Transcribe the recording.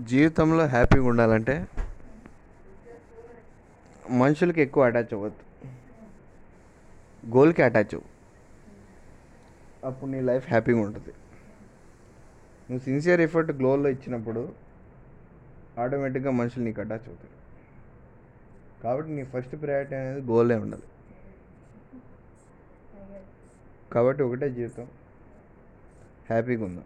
జీవితంలో హ్యాపీగా ఉండాలంటే మనుషులకి ఎక్కువ అటాచ్ అవ్వద్దు. గోల్కి అటాచ్ అవ్వు. అప్పుడు నీ లైఫ్ హ్యాపీగా ఉంటుంది. నువ్వు సిన్సియర్ ఎఫర్ట్ గ్లోలో ఇచ్చినప్పుడు ఆటోమేటిక్గా మనుషులు నీకు అటాచ్ అవుతారు. కాబట్టి నీ ఫస్ట్ ప్రయారిటీ అనేది గోలే ఉండాలి. కాబట్టి ఒకటే జీవితం. హ్యాపీగా ఉందాం.